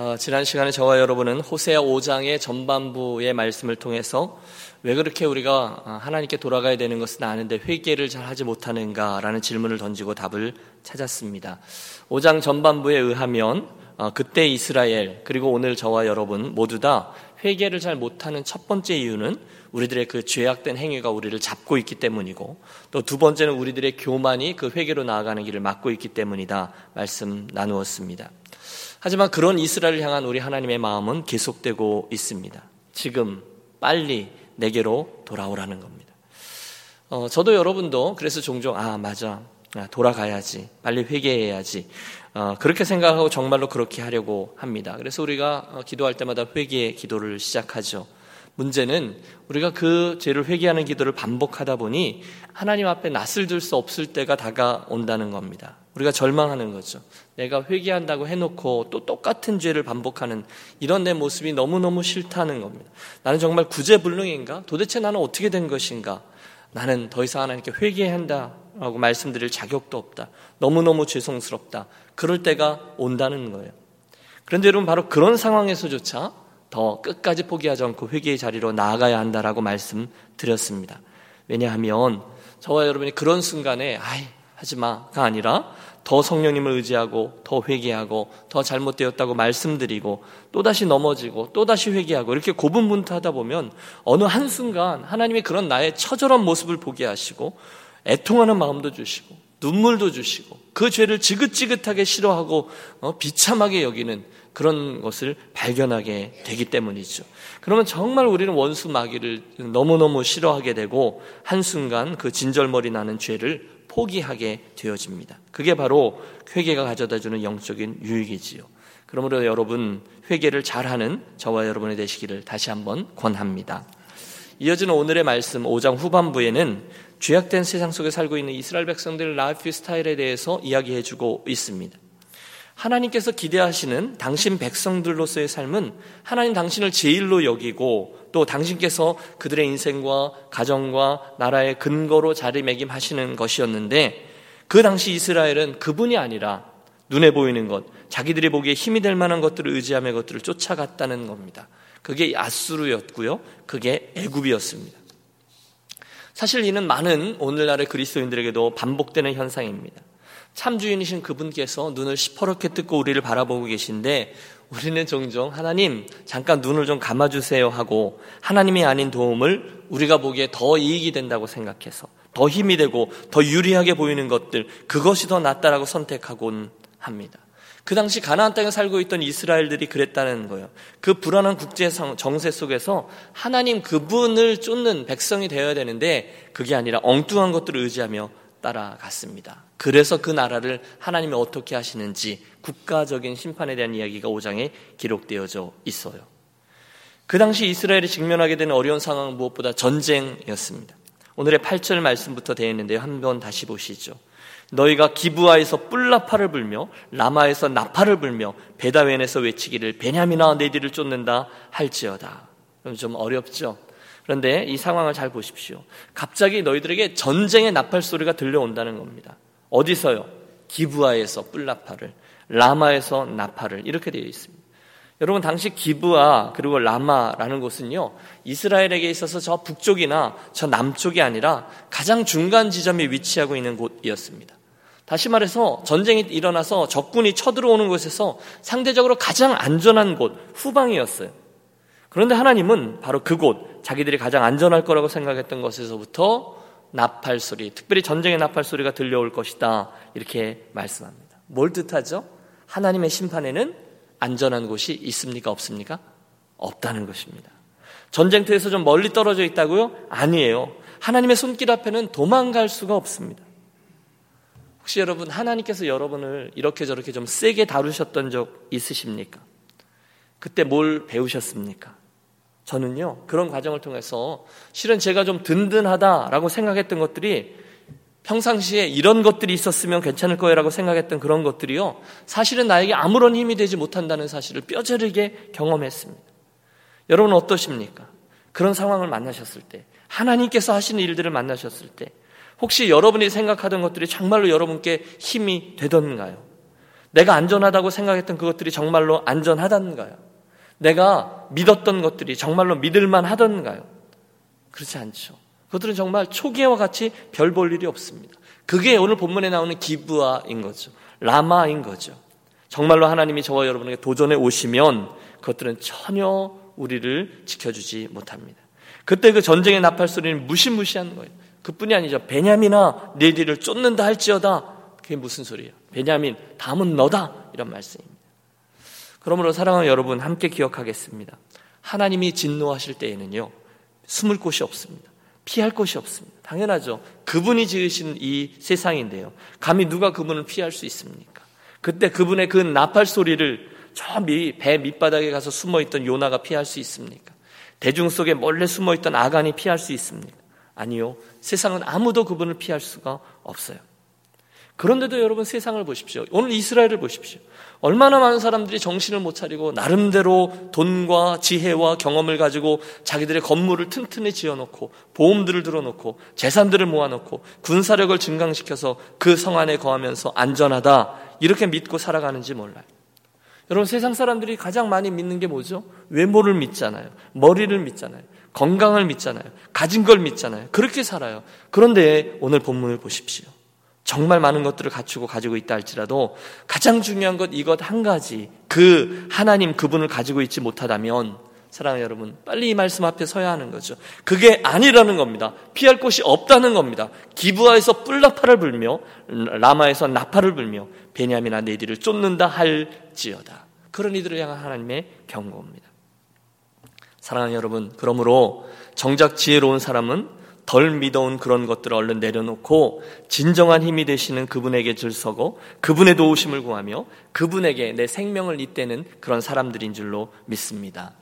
어, 지난 시간에 저와 여러분은 호세아 5장의 전반부의 말씀을 통해서 왜 그렇게 우리가 어, 하나님께 돌아가야 되는 것은 아는데 회개를 잘 하지 못하는가라는 질문을 던지고 답을 찾았습니다. 5장 전반부에 의하면 어, 그때 이스라엘 그리고 오늘 저와 여러분 모두 다 회개를 잘 못하는 첫 번째 이유는 우리들의 그 죄악된 행위가 우리를 잡고 있기 때문이고 또 두 번째는 우리들의 교만이 그 회개로 나아가는 길을 막고 있기 때문이다 말씀 나누었습니다. 하지만 그런 이스라엘을 향한 우리 하나님의 마음은 계속되고 있습니다. 지금 빨리 내게로 돌아오라는 겁니다. 어, 저도 여러분도 그래서 종종 아 맞아 아, 돌아가야지 빨리 회개해야지 어, 그렇게 생각하고 정말로 그렇게 하려고 합니다. 그래서 우리가 어, 기도할 때마다 회개 기도를 시작하죠. 문제는 우리가 그 죄를 회개하는 기도를 반복하다 보니 하나님 앞에 낯을 들 수 없을 때가 다가온다는 겁니다. 우리가 절망하는 거죠. 내가 회개한다고 해놓고 또 똑같은 죄를 반복하는 이런 내 모습이 너무너무 싫다는 겁니다. 나는 정말 구제불능인가? 도대체 나는 어떻게 된 것인가? 나는 더 이상 하나님께 회개한다 라고 말씀드릴 자격도 없다. 너무너무 죄송스럽다. 그럴 때가 온다는 거예요. 그런데 여러분 바로 그런 상황에서조차 더 끝까지 포기하지 않고 회개의 자리로 나아가야 한다라고 말씀드렸습니다. 왜냐하면 저와 여러분이 그런 순간에 아이 하지 마가 아니라 더 성령님을 의지하고 더 회개하고 더 잘못되었다고 말씀드리고 또다시 넘어지고 또다시 회개하고 이렇게 고분분투하다 보면 어느 한순간 하나님이 그런 나의 처절한 모습을 보게 하시고 애통하는 마음도 주시고 눈물도 주시고 그 죄를 지긋지긋하게 싫어하고 어, 비참하게 여기는 그런 것을 발견하게 되기 때문이죠. 그러면 정말 우리는 원수 마귀를 너무너무 싫어하게 되고 한순간 그 진절머리 나는 죄를 포기하게 되어집니다. 그게 바로 회개가 가져다 주는 영적인 유익이지요. 그러므로 여러분 회개를 잘하는 저와 여러분이 되시기를 다시 한번 권합니다. 이어지는 오늘의 말씀 5장 후반부에는 죄악된 세상 속에 살고 있는 이스라엘 백성들의 라이프 스타일에 대해서 이야기해 주고 있습니다. 하나님께서 기대하시는 당신 백성들로서의 삶은 하나님 당신을 제일로 여기고 또 당신께서 그들의 인생과 가정과 나라의 근거로 자리매김하시는 것이었는데 그 당시 이스라엘은 그분이 아니라 눈에 보이는 것, 자기들이 보기에 힘이 될 만한 것들을 의지하며 것들을 쫓아갔다는 겁니다. 그게 아수르였고요. 그게 애굽이었습니다. 사실 이는 많은 오늘날의 그리스도인들에게도 반복되는 현상입니다. 참주인이신 그분께서 눈을 시퍼렇게 뜯고 우리를 바라보고 계신데 우리는 종종 하나님 잠깐 눈을 좀 감아주세요 하고 하나님이 아닌 도움을 우리가 보기에 더 이익이 된다고 생각해서 더 힘이 되고 더 유리하게 보이는 것들 그것이 더 낫다라고 선택하곤 합니다. 그 당시 가나안 땅에 살고 있던 이스라엘들이 그랬다는 거예요. 그 불안한 국제 정세 속에서 하나님 그분을 쫓는 백성이 되어야 되는데 그게 아니라 엉뚱한 것들을 의지하며 따라갔습니다. 그래서 그 나라를 하나님이 어떻게 하시는지 국가적인 심판에 대한 이야기가 5장에 기록되어져 있어요. 그 당시 이스라엘이 직면하게 되는 어려운 상황은 무엇보다 전쟁이었습니다. 오늘의 8절 말씀부터 되어 있는데요. 한번 다시 보시죠. 너희가 기부아에서 뿔나파를 불며 라마에서 나파를 불며 베다웬에서 외치기를 베냐미나 내 뒤를 쫓는다 할지어다. 그럼 좀 어렵죠. 그런데 이 상황을 잘 보십시오. 갑자기 너희들에게 전쟁의 나팔 소리가 들려온다는 겁니다. 어디서요? 기부아에서 뿔나파를, 라마에서 나파를 이렇게 되어 있습니다. 여러분 당시 기부아 그리고 라마라는 곳은요 이스라엘에게 있어서 저 북쪽이나 저 남쪽이 아니라 가장 중간 지점에 위치하고 있는 곳이었습니다. 다시 말해서 전쟁이 일어나서 적군이 쳐들어오는 곳에서 상대적으로 가장 안전한 곳 후방이었어요. 그런데 하나님은 바로 그곳, 자기들이 가장 안전할 거라고 생각했던 것에서부터 나팔 소리, 특별히 전쟁의 나팔 소리가 들려올 것이다. 이렇게 말씀합니다. 뭘 뜻하죠? 하나님의 심판에는 안전한 곳이 있습니까? 없습니까? 없다는 것입니다. 전쟁터에서 좀 멀리 떨어져 있다고요? 아니에요. 하나님의 손길 앞에는 도망갈 수가 없습니다. 혹시 여러분, 하나님께서 여러분을 이렇게 저렇게 좀 세게 다루셨던 적 있으십니까? 그때 뭘 배우셨습니까? 저는요, 그런 과정을 통해서 실은 제가 좀 든든하다라고 생각했던 것들이 평상시에 이런 것들이 있었으면 괜찮을 거예요라고 생각했던 그런 것들이요, 사실은 나에게 아무런 힘이 되지 못한다는 사실을 뼈저리게 경험했습니다. 여러분 어떠십니까? 그런 상황을 만나셨을 때, 하나님께서 하시는 일들을 만나셨을 때, 혹시 여러분이 생각하던 것들이 정말로 여러분께 힘이 되던가요? 내가 안전하다고 생각했던 그것들이 정말로 안전하던가요? 내가 믿었던 것들이 정말로 믿을만 하던가요? 그렇지 않죠. 그것들은 정말 초기와 같이 별 볼 일이 없습니다. 그게 오늘 본문에 나오는 기브아인 거죠. 라마인 거죠. 정말로 하나님이 저와 여러분에게 도전해 오시면 그것들은 전혀 우리를 지켜주지 못합니다. 그때 그 전쟁의 나팔 소리는 무시무시한 거예요. 그뿐이 아니죠. 베냐민아 내 뒤를 쫓는다 할지어다. 그게 무슨 소리예요? 베냐민 다음은 너다 이런 말씀입니다. 그러므로 사랑하는 여러분 함께 기억하겠습니다. 하나님이 진노하실 때에는요 숨을 곳이 없습니다. 피할 곳이 없습니다. 당연하죠. 그분이 지으신 이 세상인데요. 감히 누가 그분을 피할 수 있습니까? 그때 그분의 그 나팔 소리를 저 배 밑바닥에 가서 숨어 있던 요나가 피할 수 있습니까? 대중 속에 몰래 숨어 있던 아간이 피할 수 있습니까? 아니요. 세상은 아무도 그분을 피할 수가 없어요. 그런데도 여러분 세상을 보십시오. 오늘 이스라엘을 보십시오. 얼마나 많은 사람들이 정신을 못 차리고 나름대로 돈과 지혜와 경험을 가지고 자기들의 건물을 튼튼히 지어놓고 보험들을 들어놓고 재산들을 모아놓고 군사력을 증강시켜서 그 성 안에 거하면서 안전하다 이렇게 믿고 살아가는지 몰라요. 여러분 세상 사람들이 가장 많이 믿는 게 뭐죠? 외모를 믿잖아요. 머리를 믿잖아요. 건강을 믿잖아요. 가진 걸 믿잖아요. 그렇게 살아요. 그런데 오늘 본문을 보십시오. 정말 많은 것들을 갖추고 가지고 있다 할지라도 가장 중요한 것 이것 한 가지 그 하나님 그분을 가지고 있지 못하다면 사랑하는 여러분 빨리 이 말씀 앞에 서야 하는 거죠. 그게 아니라는 겁니다. 피할 곳이 없다는 겁니다. 기부하에서 뿔나파를 불며 라마에서 나파를 불며 베냐민아 네디를 쫓는다 할지어다. 그런 이들을 향한 하나님의 경고입니다. 사랑하는 여러분 그러므로 정작 지혜로운 사람은 덜 믿어온 그런 것들을 얼른 내려놓고 진정한 힘이 되시는 그분에게 줄서고 그분의 도우심을 구하며 그분에게 내 생명을 잇대는 그런 사람들인 줄로 믿습니다.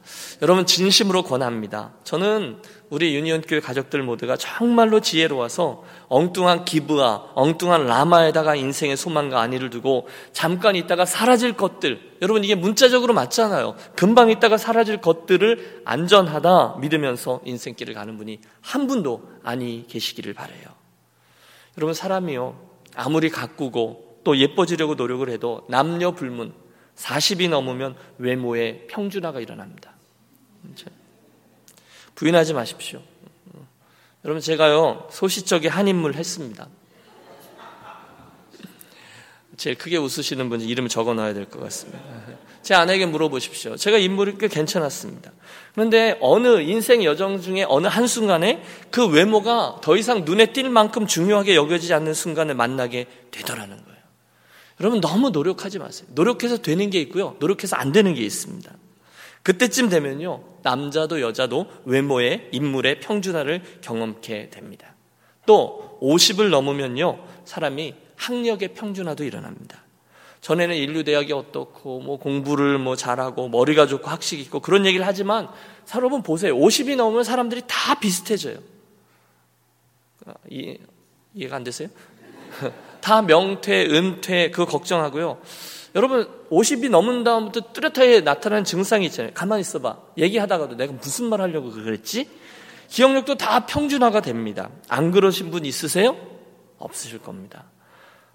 여러분 진심으로 권합니다. 저는 우리 유니온교회 가족들 모두가 정말로 지혜로워서 엉뚱한 기브와 엉뚱한 라마에다가 인생의 소망과 안위를 두고 잠깐 있다가 사라질 것들 여러분 이게 문자적으로 맞잖아요. 금방 있다가 사라질 것들을 안전하다 믿으면서 인생길을 가는 분이 한 분도 아니 계시기를 바래요. 여러분 사람이요 아무리 가꾸고 또 예뻐지려고 노력을 해도 남녀 불문 40이 넘으면 외모에 평준화가 일어납니다. 부인하지 마십시오. 여러분 제가요 소시적에 한 인물 했습니다. 제일 크게 웃으시는 분이 이름 적어 놔야 될 것 같습니다. 제 아내에게 물어보십시오. 제가 인물이 꽤 괜찮았습니다. 그런데 어느 인생 여정 중에 어느 한순간에 그 외모가 더 이상 눈에 띌 만큼 중요하게 여겨지지 않는 순간을 만나게 되더라는 거예요. 여러분 너무 노력하지 마세요. 노력해서 되는 게 있고요. 노력해서 안 되는 게 있습니다. 그때쯤 되면요. 남자도 여자도 외모의 인물의 평준화를 경험케 됩니다. 또 50을 넘으면요. 사람이 학력의 평준화도 일어납니다. 전에는 인류 대학이 어떻고, 뭐 공부를 뭐 잘하고, 머리가 좋고, 학식 있고, 그런 얘기를 하지만, 여러분 보세요. 50이 넘으면 사람들이 다 비슷해져요. 아, 이, 이해가 안 되세요? 다 명퇴, 은퇴, 그거 걱정하고요. 여러분 50이 넘은 다음부터 뚜렷하게 나타나는 증상이 있잖아요. 가만히 있어봐. 얘기하다가도 내가 무슨 말 하려고 그랬지? 기억력도 다 평준화가 됩니다. 안 그러신 분 있으세요? 없으실 겁니다.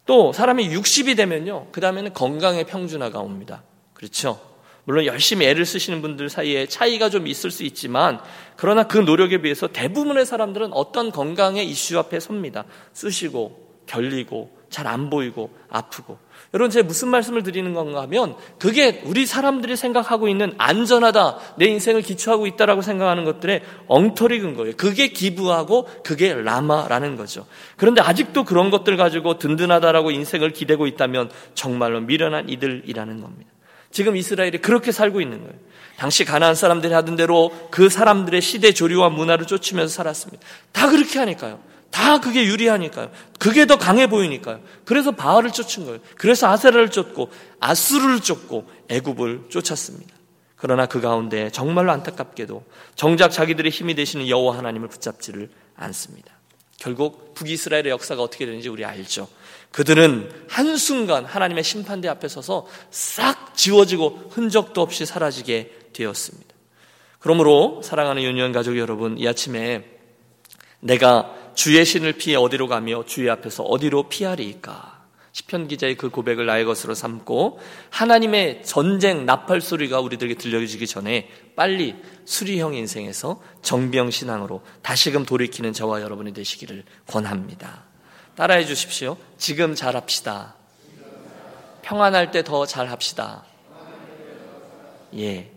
또 사람이 60이 되면요. 그 다음에는 건강의 평준화가 옵니다. 그렇죠? 물론 열심히 애를 쓰시는 분들 사이에 차이가 좀 있을 수 있지만 그러나 그 노력에 비해서 대부분의 사람들은 어떤 건강의 이슈 앞에 섭니다. 쓰시고 결리고 잘 안 보이고 아프고 여러분 제가 무슨 말씀을 드리는 건가 하면 그게 우리 사람들이 생각하고 있는 안전하다 내 인생을 기초하고 있다라고 생각하는 것들의 엉터리 근 거예요. 그게 기부하고 그게 라마라는 거죠. 그런데 아직도 그런 것들 가지고 든든하다라고 인생을 기대고 있다면 정말로 미련한 이들이라는 겁니다. 지금 이스라엘이 그렇게 살고 있는 거예요. 당시 가나안 사람들이 하던 대로 그 사람들의 시대 조류와 문화를 쫓으면서 살았습니다. 다 그렇게 하니까요. 다 그게 유리하니까요. 그게 더 강해 보이니까요. 그래서 바알을 쫓은 거예요. 그래서 아세라를 쫓고 아수르를 쫓고 애굽을 쫓았습니다. 그러나 그 가운데 정말로 안타깝게도 정작 자기들의 힘이 되시는 여호와 하나님을 붙잡지를 않습니다. 결국 북이스라엘의 역사가 어떻게 되는지 우리 알죠. 그들은 한순간 하나님의 심판대 앞에 서서 싹 지워지고 흔적도 없이 사라지게 되었습니다. 그러므로 사랑하는 유년 가족 여러분, 이 아침에 내가 주의 신을 피해 어디로 가며 주의 앞에서 어디로 피하리까? 시편 기자의 그 고백을 나의 것으로 삼고 하나님의 전쟁 나팔 소리가 우리들에게 들려지기 전에 빨리 수리형 인생에서 정병 신앙으로 다시금 돌이키는 저와 여러분이 되시기를 권합니다. 따라해 주십시오. 지금 잘합시다. 평안할 때 더 잘합시다. 예.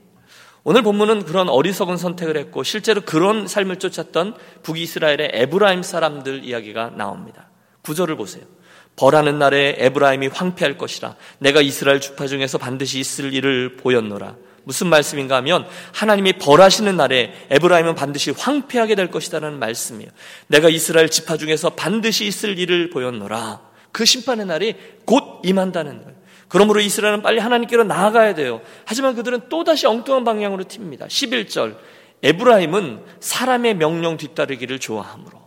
오늘 본문은 그런 어리석은 선택을 했고 실제로 그런 삶을 쫓았던 북이스라엘의 에브라임 사람들 이야기가 나옵니다. 구절을 보세요. 벌하는 날에 에브라임이 황폐할 것이라 내가 이스라엘 주파 중에서 반드시 있을 일을 보였노라. 무슨 말씀인가 하면 하나님이 벌하시는 날에 에브라임은 반드시 황폐하게 될 것이다라는 말씀이에요. 내가 이스라엘 지파 중에서 반드시 있을 일을 보였노라. 그 심판의 날이 곧 임한다는 거예요. 그러므로 이스라엘은 빨리 하나님께로 나아가야 돼요. 하지만 그들은 또다시 엉뚱한 방향으로 튑니다. 11절. 에브라임은 사람의 명령 뒤따르기를 좋아하므로.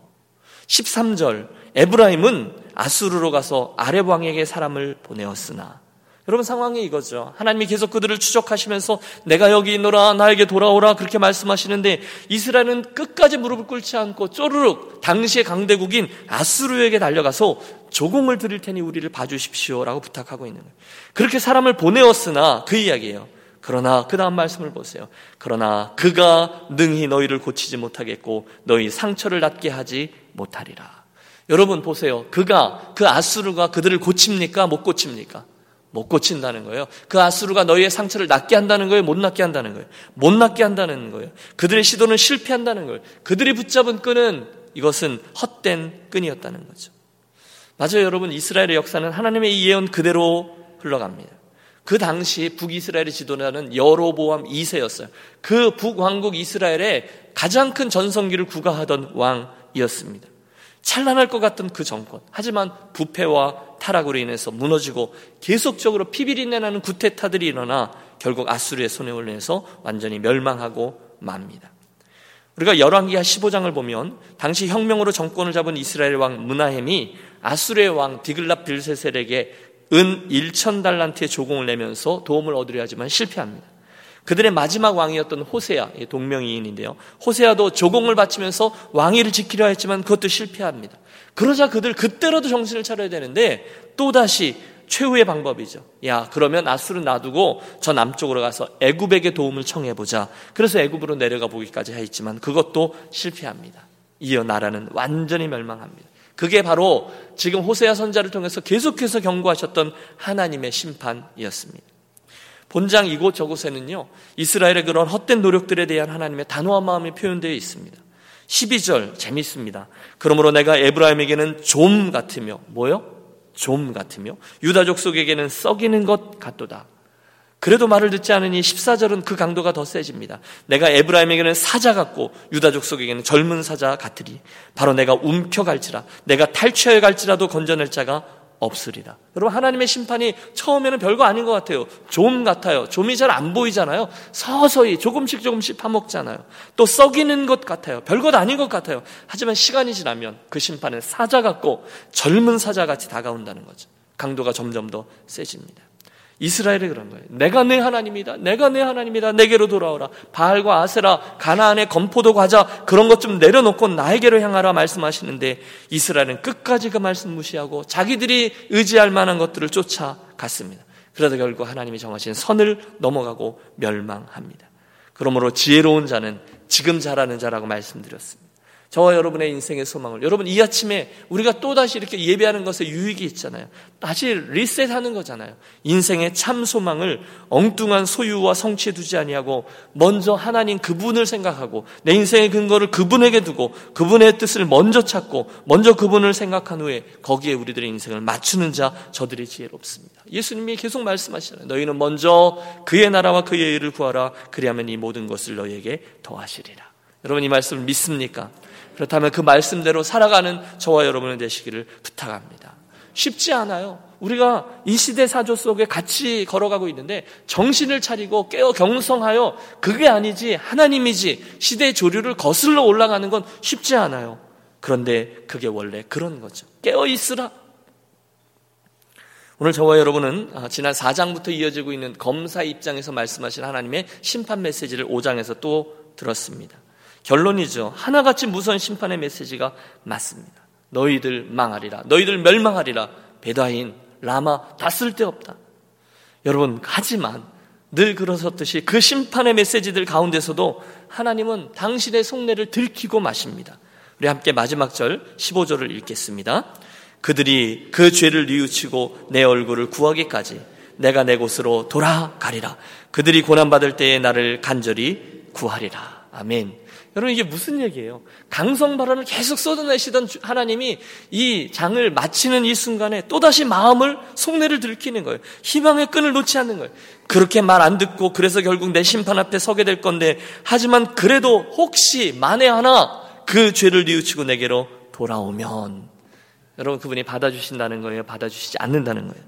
13절. 에브라임은 아수르로 가서 아렙 왕에게 사람을 보내었으나 여러분 상황이 이거죠. 하나님이 계속 그들을 추적하시면서 내가 여기 있노라 나에게 돌아오라 그렇게 말씀하시는데 이스라엘은 끝까지 무릎을 꿇지 않고 쪼르륵 당시의 강대국인 아수르에게 달려가서 조공을 드릴 테니 우리를 봐주십시오라고 부탁하고 있는 거예요. 그렇게 사람을 보내었으나 그 이야기예요. 그러나 그 다음 말씀을 보세요. 그러나 그가 능히 너희를 고치지 못하겠고 너희 상처를 낫게 하지 못하리라. 여러분 보세요. 그가 그 아수르가 그들을 고칩니까? 못 고칩니까? 못 고친다는 거예요. 그 아수르가 너희의 상처를 낫게 한다는 거예요? 못 낫게 한다는 거예요? 못 낫게 한다는 거예요. 그들의 시도는 실패한다는 거예요. 그들이 붙잡은 끈은 이것은 헛된 끈이었다는 거죠. 맞아요, 여러분. 이스라엘의 역사는 하나님의 이 예언 그대로 흘러갑니다. 그 당시 북이스라엘의 지도자는 여로보암 2세였어요. 그 북왕국 이스라엘의 가장 큰 전성기를 구가하던 왕이었습니다. 찬란할 것 같던 그 정권. 하지만 부패와 타락으로 인해서 무너지고 계속적으로 피비린내 나는 구테타들이 일어나 결국 아수르의 손에 올려서 완전히 멸망하고 맙니다. 우리가 열왕기하 15장을 보면 당시 혁명으로 정권을 잡은 이스라엘 왕 문하햄이 아수르의 왕 디글랍 빌세셀에게 은 1천 달란트의 조공을 내면서 도움을 얻으려 하지만 실패합니다. 그들의 마지막 왕이었던 호세아, 동명이인인데요. 호세아도 조공을 바치면서 왕위를 지키려 했지만 그것도 실패합니다. 그러자 그들 그때라도 정신을 차려야 되는데 또다시 최후의 방법이죠. 야, 그러면 아수르 놔두고 저 남쪽으로 가서 애굽에게 도움을 청해 보자. 그래서 애굽으로 내려가 보기까지 했지만 그것도 실패합니다. 이어 나라는 완전히 멸망합니다. 그게 바로 지금 호세아 선자를 통해서 계속해서 경고하셨던 하나님의 심판이었습니다. 본장 이곳 저곳에는요, 이스라엘의 그런 헛된 노력들에 대한 하나님의 단호한 마음이 표현되어 있습니다. 12절 재밌습니다. 그러므로 내가 에브라임에게는 좀 같으며 뭐요? 좀 같으며 유다족 속에게는 썩이는 것 같도다. 그래도 말을 듣지 않으니 14절은 그 강도가 더 세집니다. 내가 에브라임에게는 사자 같고 유다족 속에게는 젊은 사자 같으리. 바로 내가 움켜갈지라 내가 탈취하여 갈지라도 건져낼 자가 없으리라. 여러분 하나님의 심판이 처음에는 별거 아닌 것 같아요. 좀 같아요. 좀이 잘 안 보이잖아요. 서서히 조금씩 조금씩 파먹잖아요. 또 썩이는 것 같아요. 별것 아닌 것 같아요. 하지만 시간이 지나면 그 심판은 사자 같고 젊은 사자 같이 다가온다는 거죠. 강도가 점점 더 세집니다. 이스라엘이 그런 거예요. 내가 내 하나님이다. 내가 내 하나님이다. 내게로 돌아오라. 바알과 아세라, 가나안의 건포도 과자 그런 것 좀 내려놓고 나에게로 향하라 말씀하시는데 이스라엘은 끝까지 그 말씀 무시하고 자기들이 의지할 만한 것들을 쫓아갔습니다. 그러다 결국 하나님이 정하신 선을 넘어가고 멸망합니다. 그러므로 지혜로운 자는 지금 잘하는 자라고 말씀드렸습니다. 저와 여러분의 인생의 소망을 여러분 이 아침에 우리가 또다시 이렇게 예배하는 것에 유익이 있잖아요. 다시 리셋하는 거잖아요. 인생의 참 소망을 엉뚱한 소유와 성취에 두지 아니하고 먼저 하나님 그분을 생각하고 내 인생의 근거를 그분에게 두고 그분의 뜻을 먼저 찾고 먼저 그분을 생각한 후에 거기에 우리들의 인생을 맞추는 자 저들이 지혜롭습니다. 예수님이 계속 말씀하시잖아요. 너희는 먼저 그의 나라와 그의 일을 구하라 그리하면 이 모든 것을 너희에게 더하시리라. 여러분 이 말씀을 믿습니까? 그렇다면 그 말씀대로 살아가는 저와 여러분의 되시기를 부탁합니다. 쉽지 않아요. 우리가 이 시대 사조 속에 같이 걸어가고 있는데 정신을 차리고 깨어 경성하여 그게 아니지 하나님이지 시대의 조류를 거슬러 올라가는 건 쉽지 않아요. 그런데 그게 원래 그런 거죠. 깨어 있으라. 오늘 저와 여러분은 아, 지난 4장부터 이어지고 있는 검사 입장에서 말씀하신 하나님의 심판 메시지를 5장에서 또 들었습니다. 결론이죠. 하나같이 무서운 심판의 메시지가 맞습니다. 너희들 망하리라. 너희들 멸망하리라. 베다인 라마 다 쓸데없다. 여러분, 하지만 늘 그러셨듯이 그 심판의 메시지들 가운데서도 하나님은 당신의 속내를 들키고 마십니다. 우리 함께 마지막 절 15절을 읽겠습니다. 그들이 그 죄를 뉘우치고 내 얼굴을 구하기까지 내가 내 곳으로 돌아가리라. 그들이 고난받을 때에 나를 간절히 구하리라. 아멘. 여러분 이게 무슨 얘기예요? 강성 발언을 계속 쏟아내시던 하나님이 이 장을 마치는 이 순간에 또다시 마음을 속내를 들키는 거예요. 희망의 끈을 놓지 않는 거예요. 그렇게 말 안 듣고 그래서 결국 내 심판 앞에 서게 될 건데 하지만 그래도 혹시 만에 하나 그 죄를 뉘우치고 내게로 돌아오면 여러분 그분이 받아주신다는 거예요. 받아주시지 않는다는 거예요.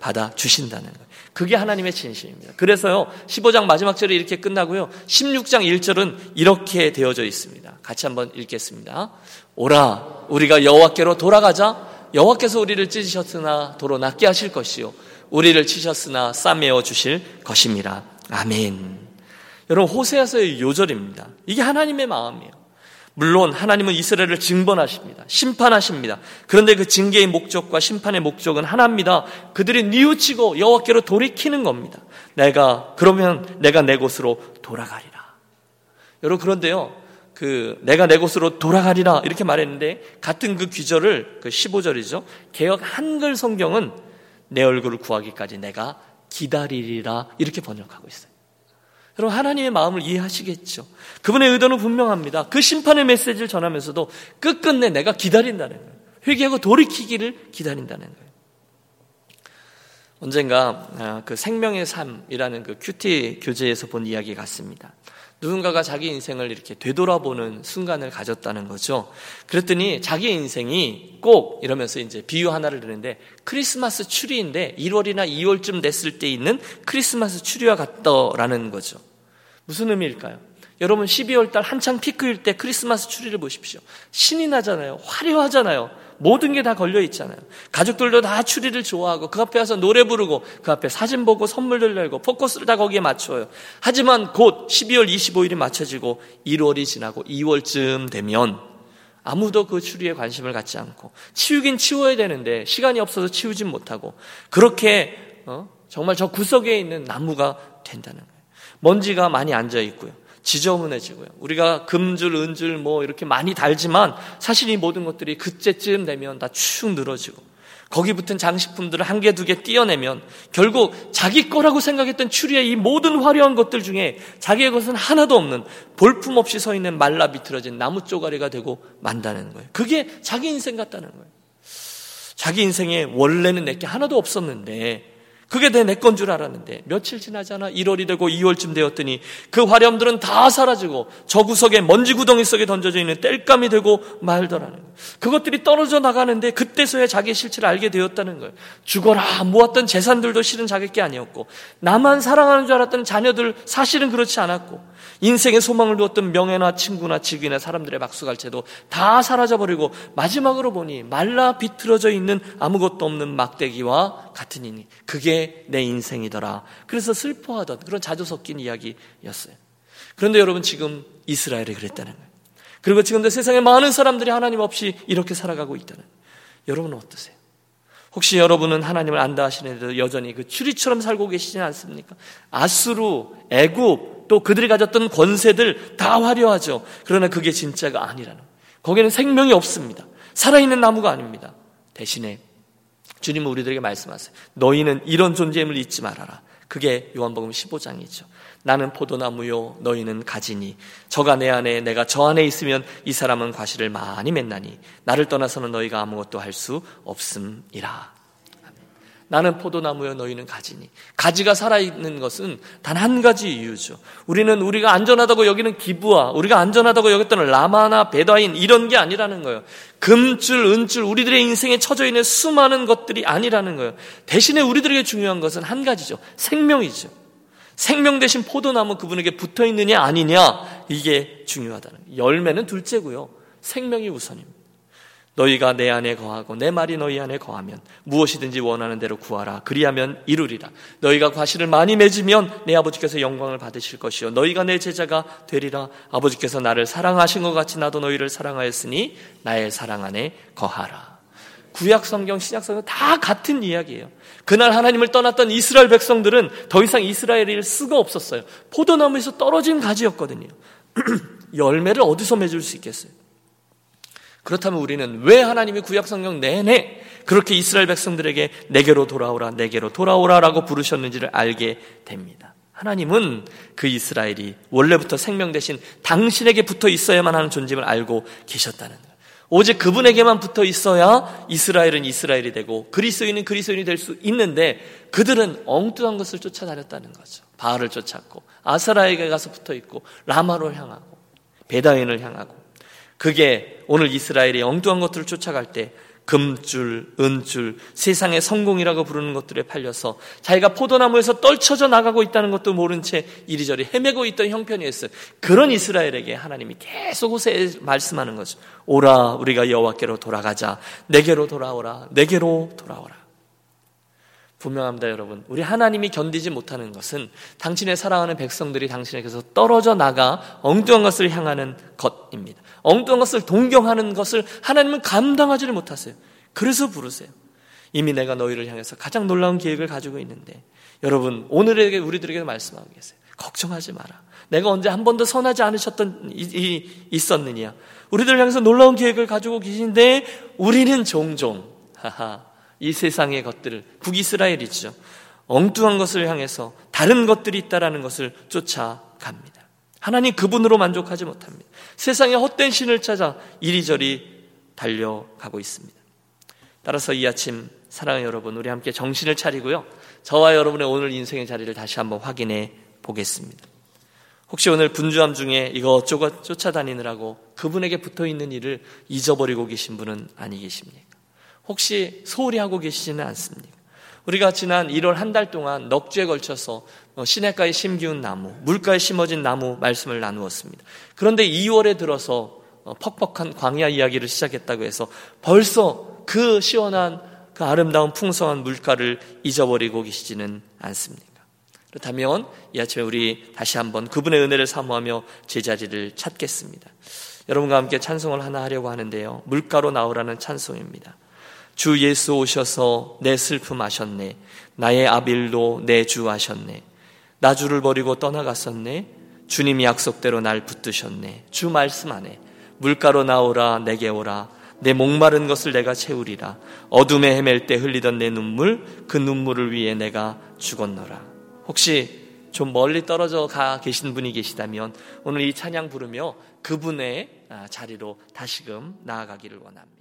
받아주신다는 거예요. 그게 하나님의 진심입니다. 그래서요, 15장 마지막 절이 이렇게 끝나고요, 16장 1절은 이렇게 되어져 있습니다. 같이 한번 읽겠습니다. 오라, 우리가 여호와께로 돌아가자. 여호와께서 우리를 찢으셨으나 도로 낫게 하실 것이요. 우리를 치셨으나 싸매어 주실 것입니다. 아멘. 여러분, 호세아서의 요절입니다. 이게 하나님의 마음이에요. 물론 하나님은 이스라엘을 징벌하십니다. 심판하십니다. 그런데 그 징계의 목적과 심판의 목적은 하나입니다. 그들이 뉘우치고 여호와께로 돌이키는 겁니다. 내가 그러면 내가 내 곳으로 돌아가리라. 여러분 그런데요. 그 내가 내 곳으로 돌아가리라 이렇게 말했는데 같은 그 귀절을 그 15절이죠. 개혁 한글 성경은 내 얼굴을 구하기까지 내가 기다리리라 이렇게 번역하고 있어요. 여러분 하나님의 마음을 이해하시겠죠. 그분의 의도는 분명합니다. 그 심판의 메시지를 전하면서도 끝끝내 내가 기다린다는 거예요. 회개하고 돌이키기를 기다린다는 거예요. 언젠가 아, 그 생명의 삶이라는 그 큐티 교재에서 본 이야기 같습니다. 누군가가 자기 인생을 이렇게 되돌아보는 순간을 가졌다는 거죠. 그랬더니 자기 인생이 꼭 이러면서 이제 비유 하나를 드는데 크리스마스 추리인데 1월이나 2월쯤 됐을 때 있는 크리스마스 추리와 같더라는 거죠. 무슨 의미일까요? 여러분 12월 달 한창 피크일 때 크리스마스 추리를 보십시오. 신이 나잖아요. 화려하잖아요. 모든 게 다 걸려 있잖아요. 가족들도 다 추리를 좋아하고 그 앞에 와서 노래 부르고 그 앞에 사진 보고 선물들 열고 포커스를 다 거기에 맞춰요. 하지만 곧 12월 25일이 맞춰지고 1월이 지나고 2월쯤 되면 아무도 그 추리에 관심을 갖지 않고 치우긴 치워야 되는데 시간이 없어서 치우진 못하고 그렇게 어? 정말 저 구석에 있는 나무가 된다는 거예요. 먼지가 많이 앉아 있고요. 지저분해지고요. 우리가 금줄, 은줄 뭐 이렇게 많이 달지만 사실 이 모든 것들이 그때쯤 되면 다 축 늘어지고 거기 붙은 장식품들을 한 개, 두 개 띄어내면 결국 자기 거라고 생각했던 추리의 이 모든 화려한 것들 중에 자기의 것은 하나도 없는 볼품 없이 서 있는 말라 비틀어진 나무 쪼가리가 되고 만다는 거예요. 그게 자기 인생 같다는 거예요. 자기 인생에 원래는 내게 하나도 없었는데 그게 내 건 줄 알았는데 며칠 지나잖아 1월이 되고 2월쯤 되었더니 그 화려함들은 다 사라지고 저 구석에 먼지 구덩이 속에 던져져 있는 땔감이 되고 말더라는 거예요. 그것들이 떨어져 나가는데 그때서야 자기의 실체를 알게 되었다는 거예요. 죽어라 모았던 재산들도 실은 자기 게 아니었고 나만 사랑하는 줄 알았던 자녀들 사실은 그렇지 않았고 인생의 소망을 두었던 명예나 친구나 직위나 사람들의 박수갈채도 다 사라져버리고 마지막으로 보니 말라 비틀어져 있는 아무것도 없는 막대기와 같은 이니 그게 내 인생이더라. 그래서 슬퍼하던 그런 자주 섞인 이야기였어요. 그런데 여러분 지금 이스라엘이 그랬다는 거예요. 그리고 지금도 세상에 많은 사람들이 하나님 없이 이렇게 살아가고 있다는 거예요. 여러분은 어떠세요? 혹시 여러분은 하나님을 안다 하시는데도 여전히 그 추리처럼 살고 계시지 않습니까? 아수르, 애굽, 또 그들이 가졌던 권세들 다 화려하죠. 그러나 그게 진짜가 아니라는. 거기는 생명이 없습니다. 살아있는 나무가 아닙니다. 대신에 주님은 우리들에게 말씀하세요. 너희는 이런 존재임을 잊지 말아라. 그게 요한복음 15장이죠. 나는 포도나무요 너희는 가지니 저가 내 안에 내가 저 안에 있으면 이 사람은 과실을 많이 맺나니 나를 떠나서는 너희가 아무것도 할 수 없음이라. 나는 포도나무여 너희는 가지니 가지가 살아있는 것은 단 한 가지 이유죠. 우리는 우리가 안전하다고 여기는 기부와 우리가 안전하다고 여겼던 라마나 베다인 이런 게 아니라는 거예요. 금줄, 은줄 우리들의 인생에 처져 있는 수많은 것들이 아니라는 거예요. 대신에 우리들에게 중요한 것은 한 가지죠. 생명이죠. 생명 대신 포도나무 그분에게 붙어 있느냐 아니냐 이게 중요하다는 거예요. 열매는 둘째고요. 생명이 우선입니다. 너희가 내 안에 거하고 내 말이 너희 안에 거하면 무엇이든지 원하는 대로 구하라 그리하면 이루리라 너희가 과실을 많이 맺으면 내 아버지께서 영광을 받으실 것이요 너희가 내 제자가 되리라 아버지께서 나를 사랑하신 것 같이 나도 너희를 사랑하였으니 나의 사랑 안에 거하라 구약 성경, 신약 성경 다 같은 이야기예요. 그날 하나님을 떠났던 이스라엘 백성들은 더 이상 이스라엘일 수가 없었어요. 포도나무에서 떨어진 가지였거든요. 열매를 어디서 맺을 수 있겠어요? 그렇다면 우리는 왜 하나님이 구약 성경 내내 그렇게 이스라엘 백성들에게 내게로 돌아오라, 내게로 돌아오라 라고 부르셨는지를 알게 됩니다. 하나님은 그 이스라엘이 원래부터 생명 대신 당신에게 붙어 있어야만 하는 존재임을 알고 계셨다는 거예요. 오직 그분에게만 붙어 있어야 이스라엘은 이스라엘이 되고 그리스도인은 그리스도인이 될 수 있는데 그들은 엉뚱한 것을 쫓아다녔다는 거죠. 바알을 쫓았고 아사라에게 가서 붙어 있고 라마로 향하고 베다인을 향하고 그게 오늘 이스라엘이 엉뚱한 것들을 쫓아갈 때 금줄, 은줄, 세상의 성공이라고 부르는 것들에 팔려서 자기가 포도나무에서 떨쳐져 나가고 있다는 것도 모른 채 이리저리 헤매고 있던 형편이었어요. 그런 이스라엘에게 하나님이 계속 호세에 말씀하는 거죠. 오라, 우리가 여호와께로 돌아가자. 내게로 돌아오라. 내게로 돌아오라. 분명합니다, 여러분. 우리 하나님이 견디지 못하는 것은 당신의 사랑하는 백성들이 당신에게서 떨어져 나가 엉뚱한 것을 향하는 것입니다. 엉뚱한 것을 동경하는 것을 하나님은 감당하지를 못하세요. 그래서 부르세요. 이미 내가 너희를 향해서 가장 놀라운 계획을 가지고 있는데 여러분 오늘에게 우리들에게 말씀하고 계세요. 걱정하지 마라. 내가 언제 한 번도 선하지 않으셨던 이, 이, 있었느냐? 우리들 향해서 놀라운 계획을 가지고 계신데 우리는 종종 하하 이 세상의 것들을 북이스라엘이죠. 엉뚱한 것을 향해서 다른 것들이 있다라는 것을 쫓아갑니다. 하나님 그분으로 만족하지 못합니다. 세상의 헛된 신을 찾아 이리저리 달려가고 있습니다. 따라서 이 아침 사랑하는 여러분 우리 함께 정신을 차리고요. 저와 여러분의 오늘 인생의 자리를 다시 한번 확인해 보겠습니다. 혹시 오늘 분주함 중에 이것저것 쫓아다니느라고 그분에게 붙어 있는 일을 잊어버리고 계신 분은 아니 계십니까? 혹시 소홀히 하고 계시지는 않습니까? 우리가 지난 1월 한 달 동안 넉 주에 걸쳐서 어, 시냇가에 심기운 나무, 물가에 심어진 나무 말씀을 나누었습니다. 그런데 2월에 들어서 어, 퍽퍽한 광야 이야기를 시작했다고 해서 벌써 그 시원한 그 아름다운 풍성한 물가를 잊어버리고 계시지는 않습니까? 그렇다면 이 아침에 우리 다시 한번 그분의 은혜를 사모하며 제자리를 찾겠습니다. 여러분과 함께 찬송을 하나 하려고 하는데요. 물가로 나오라는 찬송입니다. 주 예수 오셔서 내 슬픔 하셨네. 나의 아빌도 내주 하셨네. 나 주를 버리고 떠나갔었네. 주님이 약속대로 날 붙드셨네. 주 말씀 안에 물가로 나오라 내게 오라. 내 목마른 것을 내가 채우리라. 어둠에 헤맬 때 흘리던 내 눈물 그 눈물을 위해 내가 죽었노라. 혹시 좀 멀리 떨어져 가 계신 분이 계시다면 오늘 이 찬양 부르며 그분의 자리로 다시금 나아가기를 원합니다.